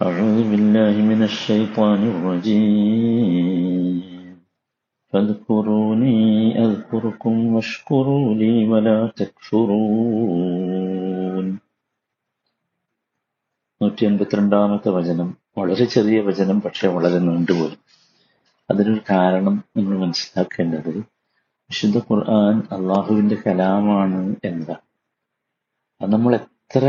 أعوذ بالله من الشيطان الرجيم فاذكروني أذكركم واشكروا لي ولا تكفرون നൂറ്റി എൺപത്തിരണ്ടാമത്തെ വചനം വളരെ ചെറിയ വചനം പക്ഷെ വളരെ നീണ്ടുപോയി അതിനൊരു കാരണം നമ്മൾ മനസ്സിലാക്കേണ്ടത് വിശുദ്ധ ഖുർആൻ അള്ളാഹുവിന്റെ കലാമാണ് എന്നതാണ് അത് നമ്മൾ എത്ര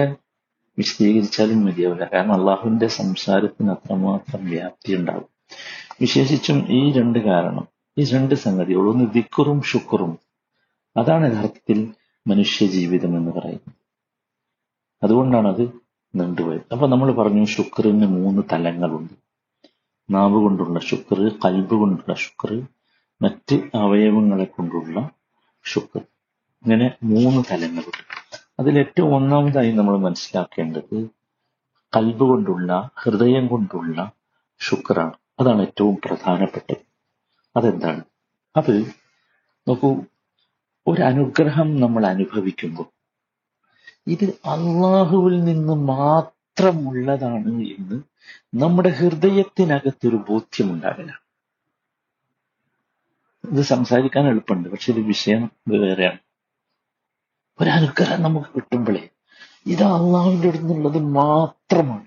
വിശദീകരിച്ചാലും മതിയാവില്ല. കാരണം അള്ളാഹുവിന്റെ സംസാരത്തിന് അത്രമാത്രം വ്യാപ്തി ഉണ്ടാവും. വിശേഷിച്ചും ഈ രണ്ട് കാരണം ഈ രണ്ട് സംഗതികൾ ഒന്ന് ദിക്കുറും ശുക്റും. അതാണ് യഥാർത്ഥത്തിൽ മനുഷ്യ ജീവിതം എന്ന് പറയുന്നത്. അതുകൊണ്ടാണ് അത് നീണ്ടുപോയത്. അപ്പൊ നമ്മൾ പറഞ്ഞു ശുക്റിന് മൂന്ന് തലങ്ങളുണ്ട്. നാവ് കൊണ്ടുള്ള ശുക്ർ കൽബ് കൊണ്ടുള്ള ശുക്ർ മറ്റ് അവയവങ്ങളെ കൊണ്ടുള്ള ശുക്ർ ഇങ്ങനെ മൂന്ന് തലങ്ങളുണ്ട്. അതിൽ ഏറ്റവും ഒന്നാമതായി നമ്മൾ മനസ്സിലാക്കേണ്ടത് കൽബ് കൊണ്ടുള്ള ഹൃദയം കൊണ്ടുള്ള ശുക്രാണ്. അതാണ് ഏറ്റവും പ്രധാനപ്പെട്ടത്. അതെന്താണ്? അത് നോക്കൂ ഒരു അനുഗ്രഹം നമ്മൾ അനുഭവിക്കുമ്പോൾ ഇത് അള്ളാഹുവിൽ നിന്ന് മാത്രമുള്ളതാണ് എന്ന് നമ്മുടെ ഹൃദയത്തിനകത്തൊരു ബോധ്യമുണ്ടാകില്ല ഇത് സംസാരിക്കാൻ എളുപ്പമുണ്ട് പക്ഷെ ഇത് വിഷയം വേറെയാണ്. ഒരനുഗ്രഹം നമുക്ക് കിട്ടുമ്പോഴേ ഇത് അള്ളാഹുവിന്റെ അടുത്ത് നിന്നുള്ളത് മാത്രമാണ്.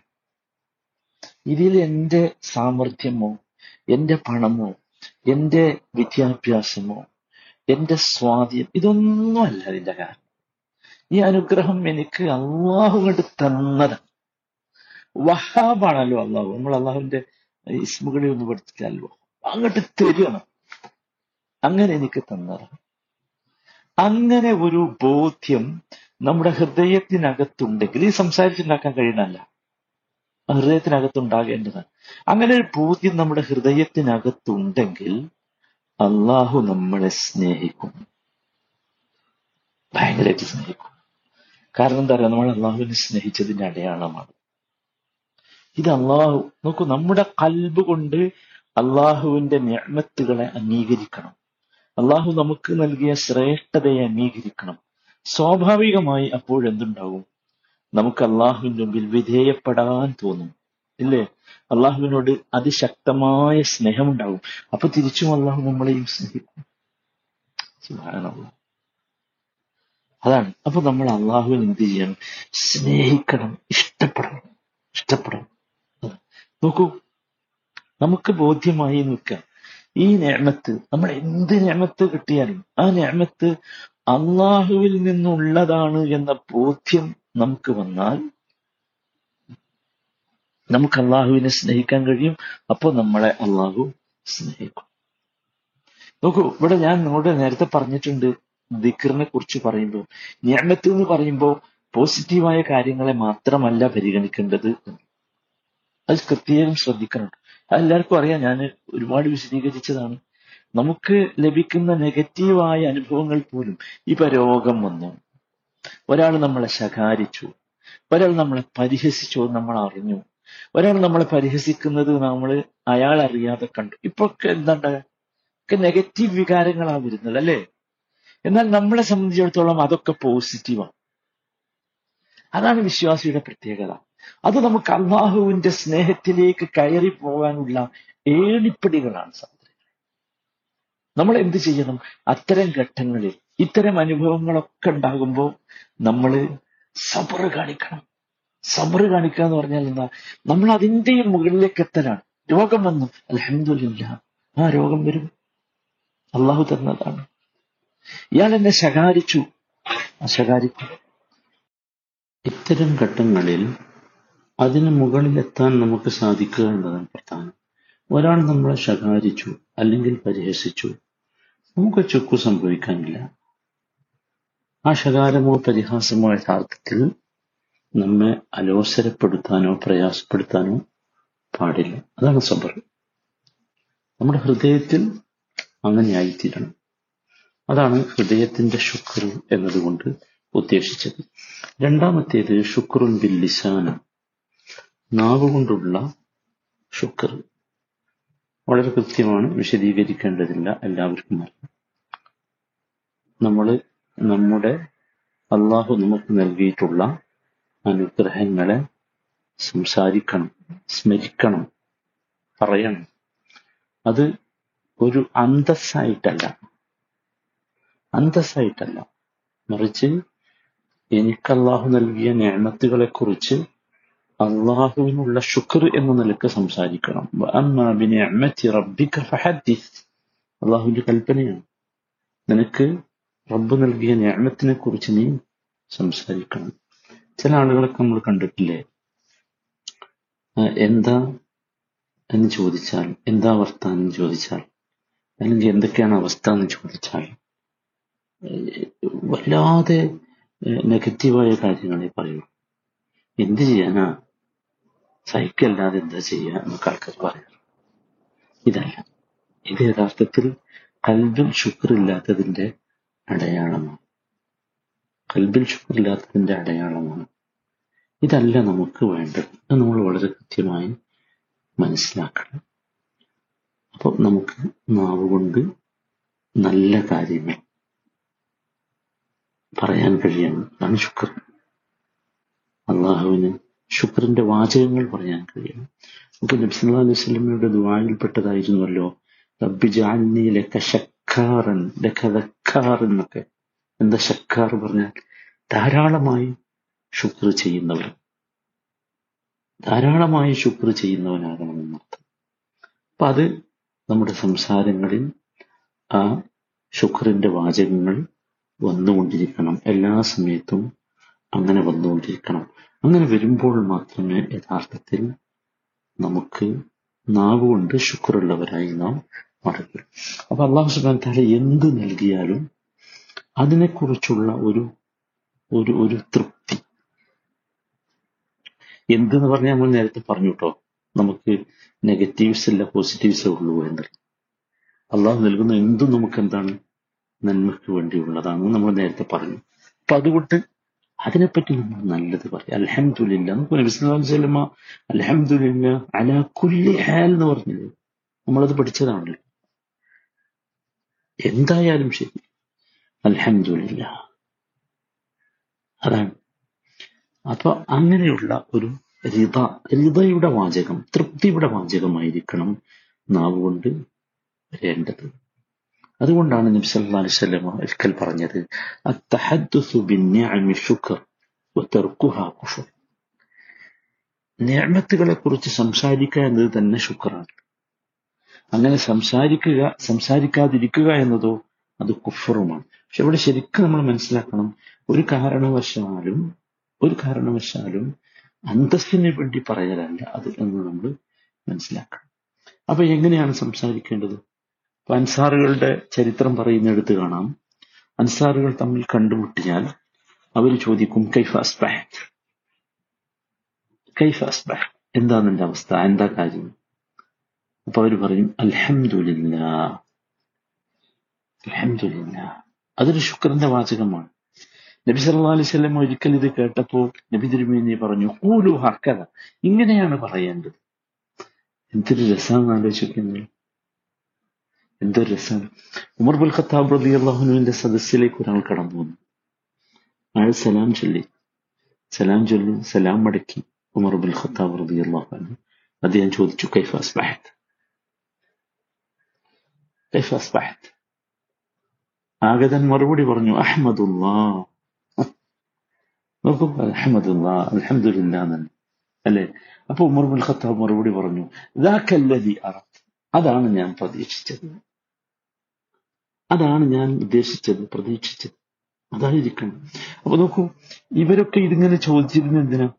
ഇതിൽ എന്റെ സാമർഥ്യമോ എന്റെ പണമോ എന്റെ വിദ്യാഭ്യാസമോ എന്റെ സ്വാധീനം ഇതൊന്നുമല്ല അതിന്റെ കാരണം. ഈ അനുഗ്രഹം എനിക്ക് അള്ളാഹു കൊണ്ട് തന്നത് വഹാബാണല്ലോ അള്ളാഹു. നമ്മൾ അള്ളാഹുവിന്റെ ഇസ്മുകളെ ഒന്ന് പഠിച്ചിട്ടല്ലോ അങ്ങോട്ട് തരുകയാണ് അങ്ങനെ എനിക്ക് തന്നതാണ്. അങ്ങനെ ഒരു ബോധ്യം നമ്മുടെ ഹൃദയത്തിനകത്തുണ്ടെങ്കിൽ ഈ സംസാരിച്ചുണ്ടാക്കാൻ കഴിയുന്നല്ല ഹൃദയത്തിനകത്തുണ്ടാകേണ്ടതാണ്. അങ്ങനെ ഒരു ബോധ്യം നമ്മുടെ ഹൃദയത്തിനകത്തുണ്ടെങ്കിൽ അള്ളാഹു നമ്മളെ സ്നേഹിക്കും. ഭയങ്കരമായിട്ട് സ്നേഹിക്കും. കാരണം എന്താ പറയുക നമ്മൾ അള്ളാഹുവിനെ സ്നേഹിച്ചതിന്റെ അടയാളമാണ്. ഇത് അള്ളാഹു നോക്കൂ നമ്മുടെ കൽബ് കൊണ്ട് അള്ളാഹുവിന്റെ ഞാമത്തുകളെ അംഗീകരിക്കണം. അള്ളാഹു നമുക്ക് നൽകിയ ശ്രേഷ്ഠതയെ അംഗീകരിക്കണം. സ്വാഭാവികമായി അപ്പോഴെന്തുണ്ടാവും നമുക്ക് അള്ളാഹുവിന്റെ മുമ്പിൽ വിധേയപ്പെടാൻ തോന്നും. ഇല്ലേ? അള്ളാഹുവിനോട് അതിശക്തമായ സ്നേഹമുണ്ടാവും അപ്പൊ തിരിച്ചും അള്ളാഹു നമ്മളെയും സ്നേഹിക്കും. അതാണ്. അപ്പൊ നമ്മൾ അള്ളാഹുവിനെ എന്ത് ചെയ്യണം? സ്നേഹിക്കണം. ഇഷ്ടപ്പെടണം. ഇഷ്ടപ്പെടണം. നോക്കൂ. നമുക്ക് ബോധ്യമായി നിൽക്കാം. ഈ ഞാമത്ത് നമ്മൾ എന്ത് ഞാമത്ത് കിട്ടിയാലും ആ ഞാമത്ത് അള്ളാഹുവിൽ നിന്നുള്ളതാണ് എന്ന ബോധ്യം നമുക്ക് വന്നാൽ നമുക്ക് അള്ളാഹുവിനെ സ്നേഹിക്കാൻ കഴിയും. അപ്പോൾ നമ്മളെ അള്ളാഹു സ്നേഹിക്കും. നോക്കൂ ഇവിടെ ഞാൻ നിങ്ങളുടെ നേരത്തെ പറഞ്ഞിട്ടുണ്ട് ദിക്കറിനെ കുറിച്ച് പറയുമ്പോൾ. ഞാമത്ത് എന്ന് പറയുമ്പോൾ പോസിറ്റീവായ കാര്യങ്ങളെ മാത്രമല്ല പരിഗണിക്കേണ്ടത് അത് പ്രത്യേകം ശ്രദ്ധിക്കണം അതെല്ലാവർക്കും അറിയാം. ഞാൻ ഒരുപാട് വിശദീകരിച്ചതാണ്. നമുക്ക് ലഭിക്കുന്ന നെഗറ്റീവായ അനുഭവങ്ങൾ പോലും ഇപ്പൊ രോഗം വന്നു. ഒരാൾ നമ്മളെ ശകാരിച്ചു. ഒരാൾ നമ്മളെ പരിഹസിച്ചു നമ്മൾ അറിഞ്ഞു. ഒരാൾ നമ്മളെ പരിഹസിക്കുന്നത് നമ്മൾ അയാൾ അറിയാതെ കണ്ടു. ഇപ്പൊ ഒക്കെ നെഗറ്റീവ് വികാരങ്ങളാ വരുന്നത് അല്ലേ? എന്നാൽ നമ്മളെ സംബന്ധിച്ചിടത്തോളം അതൊക്കെ പോസിറ്റീവാണ്. അതാണ് വിശ്വാസിയുടെ പ്രത്യേകത. അത് നമുക്ക് അള്ളാഹുവിന്റെ സ്നേഹത്തിലേക്ക് കയറി പോകാനുള്ള ഏണിപ്പടികളാണ് സഹോദരൻ നമ്മൾ എന്ത് ചെയ്യണം? അത്തരം ഘട്ടങ്ങളിൽ ഇത്തരം അനുഭവങ്ങളൊക്കെ ഉണ്ടാകുമ്പോൾ നമ്മൾ സബറ് കാണിക്കണം. സബറ് കാണിക്കുക എന്ന് പറഞ്ഞാൽ എന്താ? നമ്മൾ അതിന്റെയും മുകളിലേക്ക് എത്തലാണ്. രോഗം വന്നു. അലഹമില്ല ആ രോഗം വരും. അള്ളാഹു തന്നതാണ്. ഇയാൾ എന്നെ ശകാരിച്ചു. ശകാരിക്കും ഇത്തരം ഘട്ടങ്ങളിൽ അതിന് മുകളിലെത്താൻ നമുക്ക് സാധിക്കുക എന്നതാണ് പ്രധാനം. ഒരാൾ നമ്മളെ ശകാരിച്ചു അല്ലെങ്കിൽ പരിഹസിച്ചു. നമുക്ക് ചുക്കു സംഭവിക്കാനില്ല. ആ ശകാരമോ പരിഹാസമോ യഥാർത്ഥത്തിൽ നമ്മെ അലോസരപ്പെടുത്താനോ പ്രയാസപ്പെടുത്താനോ പാടില്ല. അതാണ് സബർ നമ്മുടെ ഹൃദയത്തിൽ അങ്ങനെ ആയിത്തീരണം അതാണ് ഹൃദയത്തിന്റെ ശുക്ർ എന്നതുകൊണ്ട് ഉദ്ദേശിച്ചത്. രണ്ടാമത്തേത് ശുക്രുൻ ബിൽ ലിസാന. നാവ് കൊണ്ടുള്ള ശുക്ർ. വളരെ കൃത്യമാണ്. വിശദീകരിക്കേണ്ടതില്ല. എല്ലാവർക്കും നമ്മൾ നമ്മുടെ അള്ളാഹു നമുക്ക് നൽകിയിട്ടുള്ള അനുഗ്രഹങ്ങളെ സംസാരിക്കണം സ്മരിക്കണം പറയണം. അത് ഒരു അന്തസ്സായിട്ടല്ല. അന്തസ്സായിട്ടല്ല. മറിച്ച് എനിക്ക് അള്ളാഹു നൽകിയ നേമത്തുകളെക്കുറിച്ച് കുറിച്ച് അള്ളാഹുവിനുള്ള ശുക്ർ എന്ന നിലയ്ക്ക് സംസാരിക്കണം. അള്ളാഹുവിന്റെ കൽപ്പനയാണ്. നിനക്ക് റബ്ബ് നൽകിയ ഞാമത്തിനെ കുറിച്ച് നീ സംസാരിക്കണം. ചില ആളുകളൊക്കെ നമ്മൾ കണ്ടിട്ടില്ലേ? എന്താ എന്ന് ചോദിച്ചാൽ എന്താ അവസ്ഥ എന്ന് ചോദിച്ചാൽ അല്ലെങ്കിൽ എന്തൊക്കെയാണ് അവസ്ഥ എന്ന് ചോദിച്ചാൽ വല്ലാതെ നെഗറ്റീവായ കാര്യങ്ങളെ പറയൂ എന്ത് ചെയ്യാനാ? സഹിക്കല്ലാതെ എന്താ ചെയ്യുക എന്നൊക്കെ ആൾക്കാർ പറയാറ്. ഇതല്ല. ഇത് യഥാർത്ഥത്തിൽ കൽബിൽ ശുക്രില്ലാത്തതിന്റെ അടയാളമാണ്. കൽബിൽ ശുക്രില്ലാത്തതിന്റെ അടയാളമാണ്. ഇതല്ല നമുക്ക് വേണ്ടത്. അത് നമ്മൾ വളരെ കൃത്യമായി മനസ്സിലാക്കണം. അപ്പോൾ നമുക്ക് നാവ് കൊണ്ട് നല്ല കാര്യങ്ങൾ പറയാൻ കഴിയണം. അതാണ് ശുക്ർ. അള്ളാഹുവിന് ശുക്രന്റെ വാചകങ്ങൾ പറയാൻ കഴിയണം. നമുക്ക് നബ്സല്ലാ അലൈഹി സ്വലമയുടെ ദുവായിൽപ്പെട്ടതായിരുന്നല്ലോ റബ്ബി ജാലിനി ലക്ക എന്നൊക്കെ. എന്താ ഷക്കാർ പറഞ്ഞാൽ? ധാരാളമായി ശുക്ർ ചെയ്യുന്നവർ. ധാരാളമായി ശുക്ർ ചെയ്യുന്നവനാകണമെന്നർത്ഥം അപ്പൊ അത് നമ്മുടെ സംസാരങ്ങളിൽ ആ ശുക്രന്റെ വാചകങ്ങൾ വന്നുകൊണ്ടിരിക്കണം. എല്ലാ സമയത്തും അങ്ങനെ വന്നുകൊണ്ടിരിക്കണം. അങ്ങനെ വരുമ്പോൾ മാത്രമേ യഥാർത്ഥത്തിൽ നമുക്ക് നാവുകൊണ്ട് ശുക്രുള്ളവരായി നാം മാറുകയുള്ളൂ. അപ്പൊ അള്ളാഹു സുബാൻ താല എന്ത് നൽകിയാലും അതിനെക്കുറിച്ചുള്ള ഒരു ഒരു ഒരു തൃപ്തി. എന്തെന്ന് പറഞ്ഞാൽ നമ്മൾ നേരത്തെ പറഞ്ഞു കേട്ടോ. നമുക്ക് നെഗറ്റീവ്സ് ഇല്ല പോസിറ്റീവ്സേ ഉള്ളൂ എന്നുള്ളത് അള്ളാഹു നൽകുന്ന എന്തും നമുക്ക് എന്താണ്? നന്മയ്ക്ക് വേണ്ടിയുള്ളതാണ്. നമ്മൾ നേരത്തെ പറഞ്ഞു. അപ്പൊ അതുകൊണ്ട് അതിനെപ്പറ്റി നമ്മൾ നല്ലത് പറയാം. അലഹമുല്ല നബിസ്ലാം അലഹമുല്ല അല കുല്ലി ഹാൽ എന്ന് പറഞ്ഞത് നമ്മളത് പഠിച്ചതാണല്ലോ. എന്തായാലും ശരി. അലഹമുല്ല അതാണ്. അപ്പൊ അങ്ങനെയുള്ള ഒരു റിത റിതയുടെ വാചകം തൃപ്തിയുടെ വാചകമായിരിക്കണം നാവ് കൊണ്ട് വരേണ്ടത്. അതുകൊണ്ടാണ് നബി സല്ലല്ലാഹു അലൈഹി ഒരിക്കൽ പറഞ്ഞത് വതർക്കുഹാ കുഫർ. കുറിച്ച് സംസാരിക്കുക എന്നത് തന്നെ ശുക്രാണ് അങ്ങനെ സംസാരിക്കുക സംസാരിക്കാതിരിക്കുക എന്നതോ അത് കുഫറുമാണ്. പക്ഷെ ഇവിടെ ശരിക്കും നമ്മൾ മനസ്സിലാക്കണം ഒരു കാരണവശാലും ഒരു കാരണവശാലും അന്തസ്സിന് വേണ്ടി പറയലല്ല അത് എന്ന് നമ്മൾ മനസ്സിലാക്കണം. അപ്പൊ എങ്ങനെയാണ് സംസാരിക്കേണ്ടത്? അപ്പൊ അൻസാറുകളുടെ ചരിത്രം പറയുന്നിടത്ത് കാണാം. അൻസാറുകൾ തമ്മിൽ കണ്ടുമുട്ടിയാൽ അവർ ചോദിക്കും കൈഫ അസ്ബഹത്ത്? കൈഫ അസ്ബഹത്ത് എന്താ നിന്റെ അവസ്ഥ? എന്താ കാര്യം? അപ്പൊ അവർ പറയും അൽഹംദുലില്ല. അൽഹംദുലില്ല. അതൊരു ശുക്രന്റെ വാചകമാണ്. നബി സല്ലാ അലൈഹി സ്വലം ഒരിക്കൽ ഇത് കേട്ടപ്പോൾ നബി തിരുമേനി പറഞ്ഞു കൂലു ഹക്കത ഇങ്ങനെയാണ് പറയേണ്ടത്. എന്തൊരു രസമാണ് ആലോചിക്കുന്നത്. എന്തൊരു രസമാണ് ഉമർ ബുൽ ഖത്താബ് റബി അള്ളാഹുനുവിന്റെ സദസ്സിലേക്ക് ഒരാൾ കടന്നു വന്നു അയാൾ സലാം ചൊല്ലി. സലാം ചൊല്ലി സലാം മടക്കി ഉമർ ബുൽ ഖത്താബ് റബി അള്ളാഹു അദ്ദേഹം ചോദിച്ചു കൈഫ അസ്ബഹത്ത്? കൈഫ അസ്ബഹത്ത്. ആഗതൻ മറുപടി പറഞ്ഞു അഹമ്മദുല്ലാ നോക്കൂ അലഹമ്മദുല്ലാ അലഹമ്മദില്ല എന്നല്ല അല്ലെ? അപ്പൊ ഉമർ ബുൽ ഖത്താബ് മറുപടി പറഞ്ഞു ദാക്കല്ലതി അറത്ത് അതാണ് ഞാൻ പ്രതീക്ഷിച്ചത്. അതാണ് ഞാൻ ഉദ്ദേശിച്ചത് പ്രതീക്ഷിച്ചത്. അതായിരിക്കണം. അപ്പൊ നോക്കൂ ഇവരൊക്കെ ഇതിങ്ങനെ ചോദിച്ചിരുന്ന എന്തിനാ?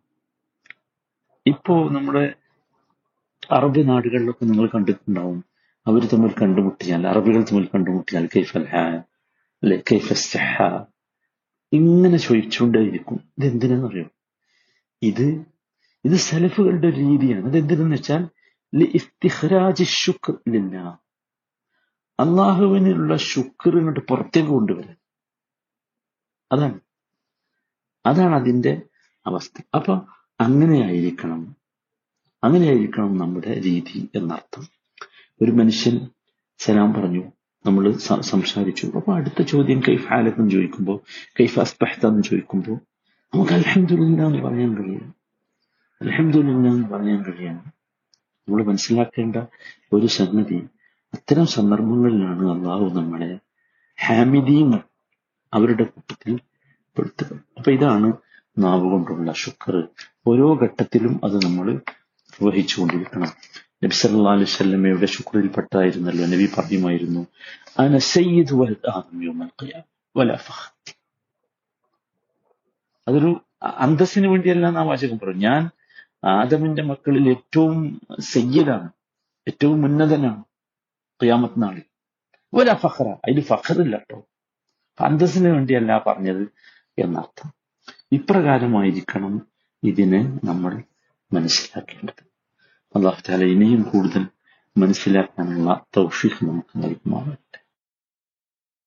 ഇപ്പോ നമ്മുടെ അറബ് നാടുകളിലൊക്കെ നിങ്ങൾ കണ്ടിട്ടുണ്ടാവും. അവർ തമ്മിൽ കണ്ടുമുട്ടിയാൽ അറബികൾ തമ്മിൽ കണ്ടുമുട്ടിയാൽ കൈഫൽ അല്ലെ കൈഫ് ഇങ്ങനെ ചോദിച്ചുകൊണ്ടേയിരിക്കും. ഇത് എന്തിനാണെന്നറിയോ ഇത് ഇത് സലഫുകളുടെ രീതിയാണ്. ഇത് എന്തിനെന്ന് വെച്ചാൽ അള്ളാഹുവിനുള്ള ശുക്ർ ഇങ്ങോട്ട് പുറത്തേക്ക് കൊണ്ടുവരാൻ അതാണ്. അതാണ് അതിന്റെ അവസ്ഥ. അപ്പൊ അങ്ങനെയായിരിക്കണം. അങ്ങനെയായിരിക്കണം നമ്മുടെ രീതി എന്നർത്ഥം. ഒരു മനുഷ്യൻ സലാം പറഞ്ഞു നമ്മൾ സംസാരിച്ചു. അപ്പൊ അടുത്ത ചോദ്യം കൈഫ് ഹാലത്ത് ചോദിക്കുമ്പോൾ കൈഫ് അസ്ബഹത്ത എന്ന് ചോദിക്കുമ്പോൾ നമുക്ക് അലഹമില്ല എന്ന് പറയാൻ കഴിയും. അലഹമില്ല എന്ന് പറയാൻ കഴിയാണ് നമ്മൾ മനസ്സിലാക്കേണ്ട ഒരു സംഗതി അത്തരം സന്ദർഭങ്ങളിലാണ് അള്ളാഹു നമ്മളെ ഹാമിദീങ്ങൾ അവരുടെ കൂട്ടത്തിൽ പെടുത്തുക. അപ്പൊ ഇതാണ് നാവ് കൊണ്ടുള്ള ശുക്ർ. ഓരോ ഘട്ടത്തിലും അത് നമ്മൾ നിർവഹിച്ചുകൊണ്ടിരിക്കണം നബി സല്ലാ അലൈഹി സ്വല്ലമയുടെ ശുക്രിൽപ്പെട്ടായിരുന്നല്ലോ? നബി പറയുമായിരുന്നു അതൊരു അന്തസ്സിന് വേണ്ടിയല്ല നാം വാചകം പറയും ഞാൻ ആദമിന്റെ മക്കളിൽ ഏറ്റവും സയ്യദാണ് ഏറ്റവും ഉന്നതനാണ്. ഖിയാമത്ത് നാളിൽ ഒരു ഫഖറ. അതിൽ ഫഖറില്ല കേട്ടോ അന്തസ്സിന് വേണ്ടിയല്ല പറഞ്ഞത് എന്നർത്ഥം. ഇപ്രകാരമായിരിക്കണം ഇതിനെ നമ്മൾ മനസ്സിലാക്കേണ്ടത്. അള്ളാഹു താല ഇനിയും കൂടുതൽ മനസ്സിലാക്കാനുള്ള തൗഫീഖ് നമുക്ക് നൽകുമാറാണ്